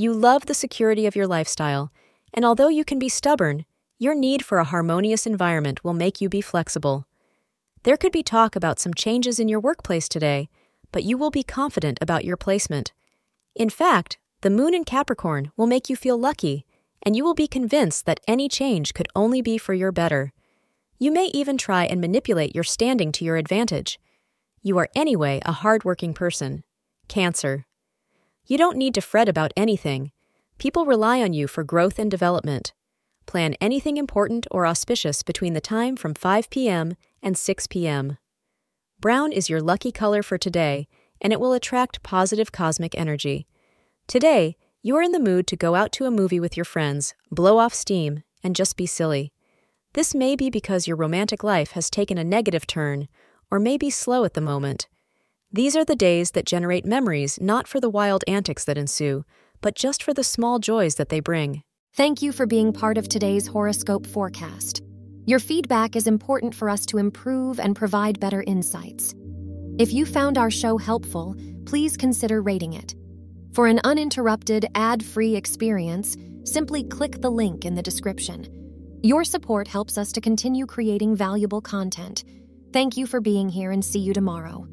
You love the security of your lifestyle, and although you can be stubborn, your need for a harmonious environment will make you be flexible. There could be talk about some changes in your workplace today, but you will be confident about your placement. In fact, the moon in Capricorn will make you feel lucky, and you will be convinced that any change could only be for your better. You may even try and manipulate your standing to your advantage. You are anyway a hardworking person. Cancer. You don't need to fret about anything. People rely on you for growth and development. Plan anything important or auspicious between the time from 5 p.m. and 6 p.m. Brown is your lucky color for today, and it will attract positive cosmic energy. Today, you are in the mood to go out to a movie with your friends, blow off steam, and just be silly. This may be because your romantic life has taken a negative turn, or may be slow at the moment. These are the days that generate memories not for the wild antics that ensue, but just for the small joys that they bring. Thank you for being part of today's horoscope forecast. Your feedback is important for us to improve and provide better insights. If you found our show helpful, please consider rating it. For an uninterrupted, ad free experience, simply click the link in the description. Your support helps us to continue creating valuable content. Thank you for being here and see you tomorrow.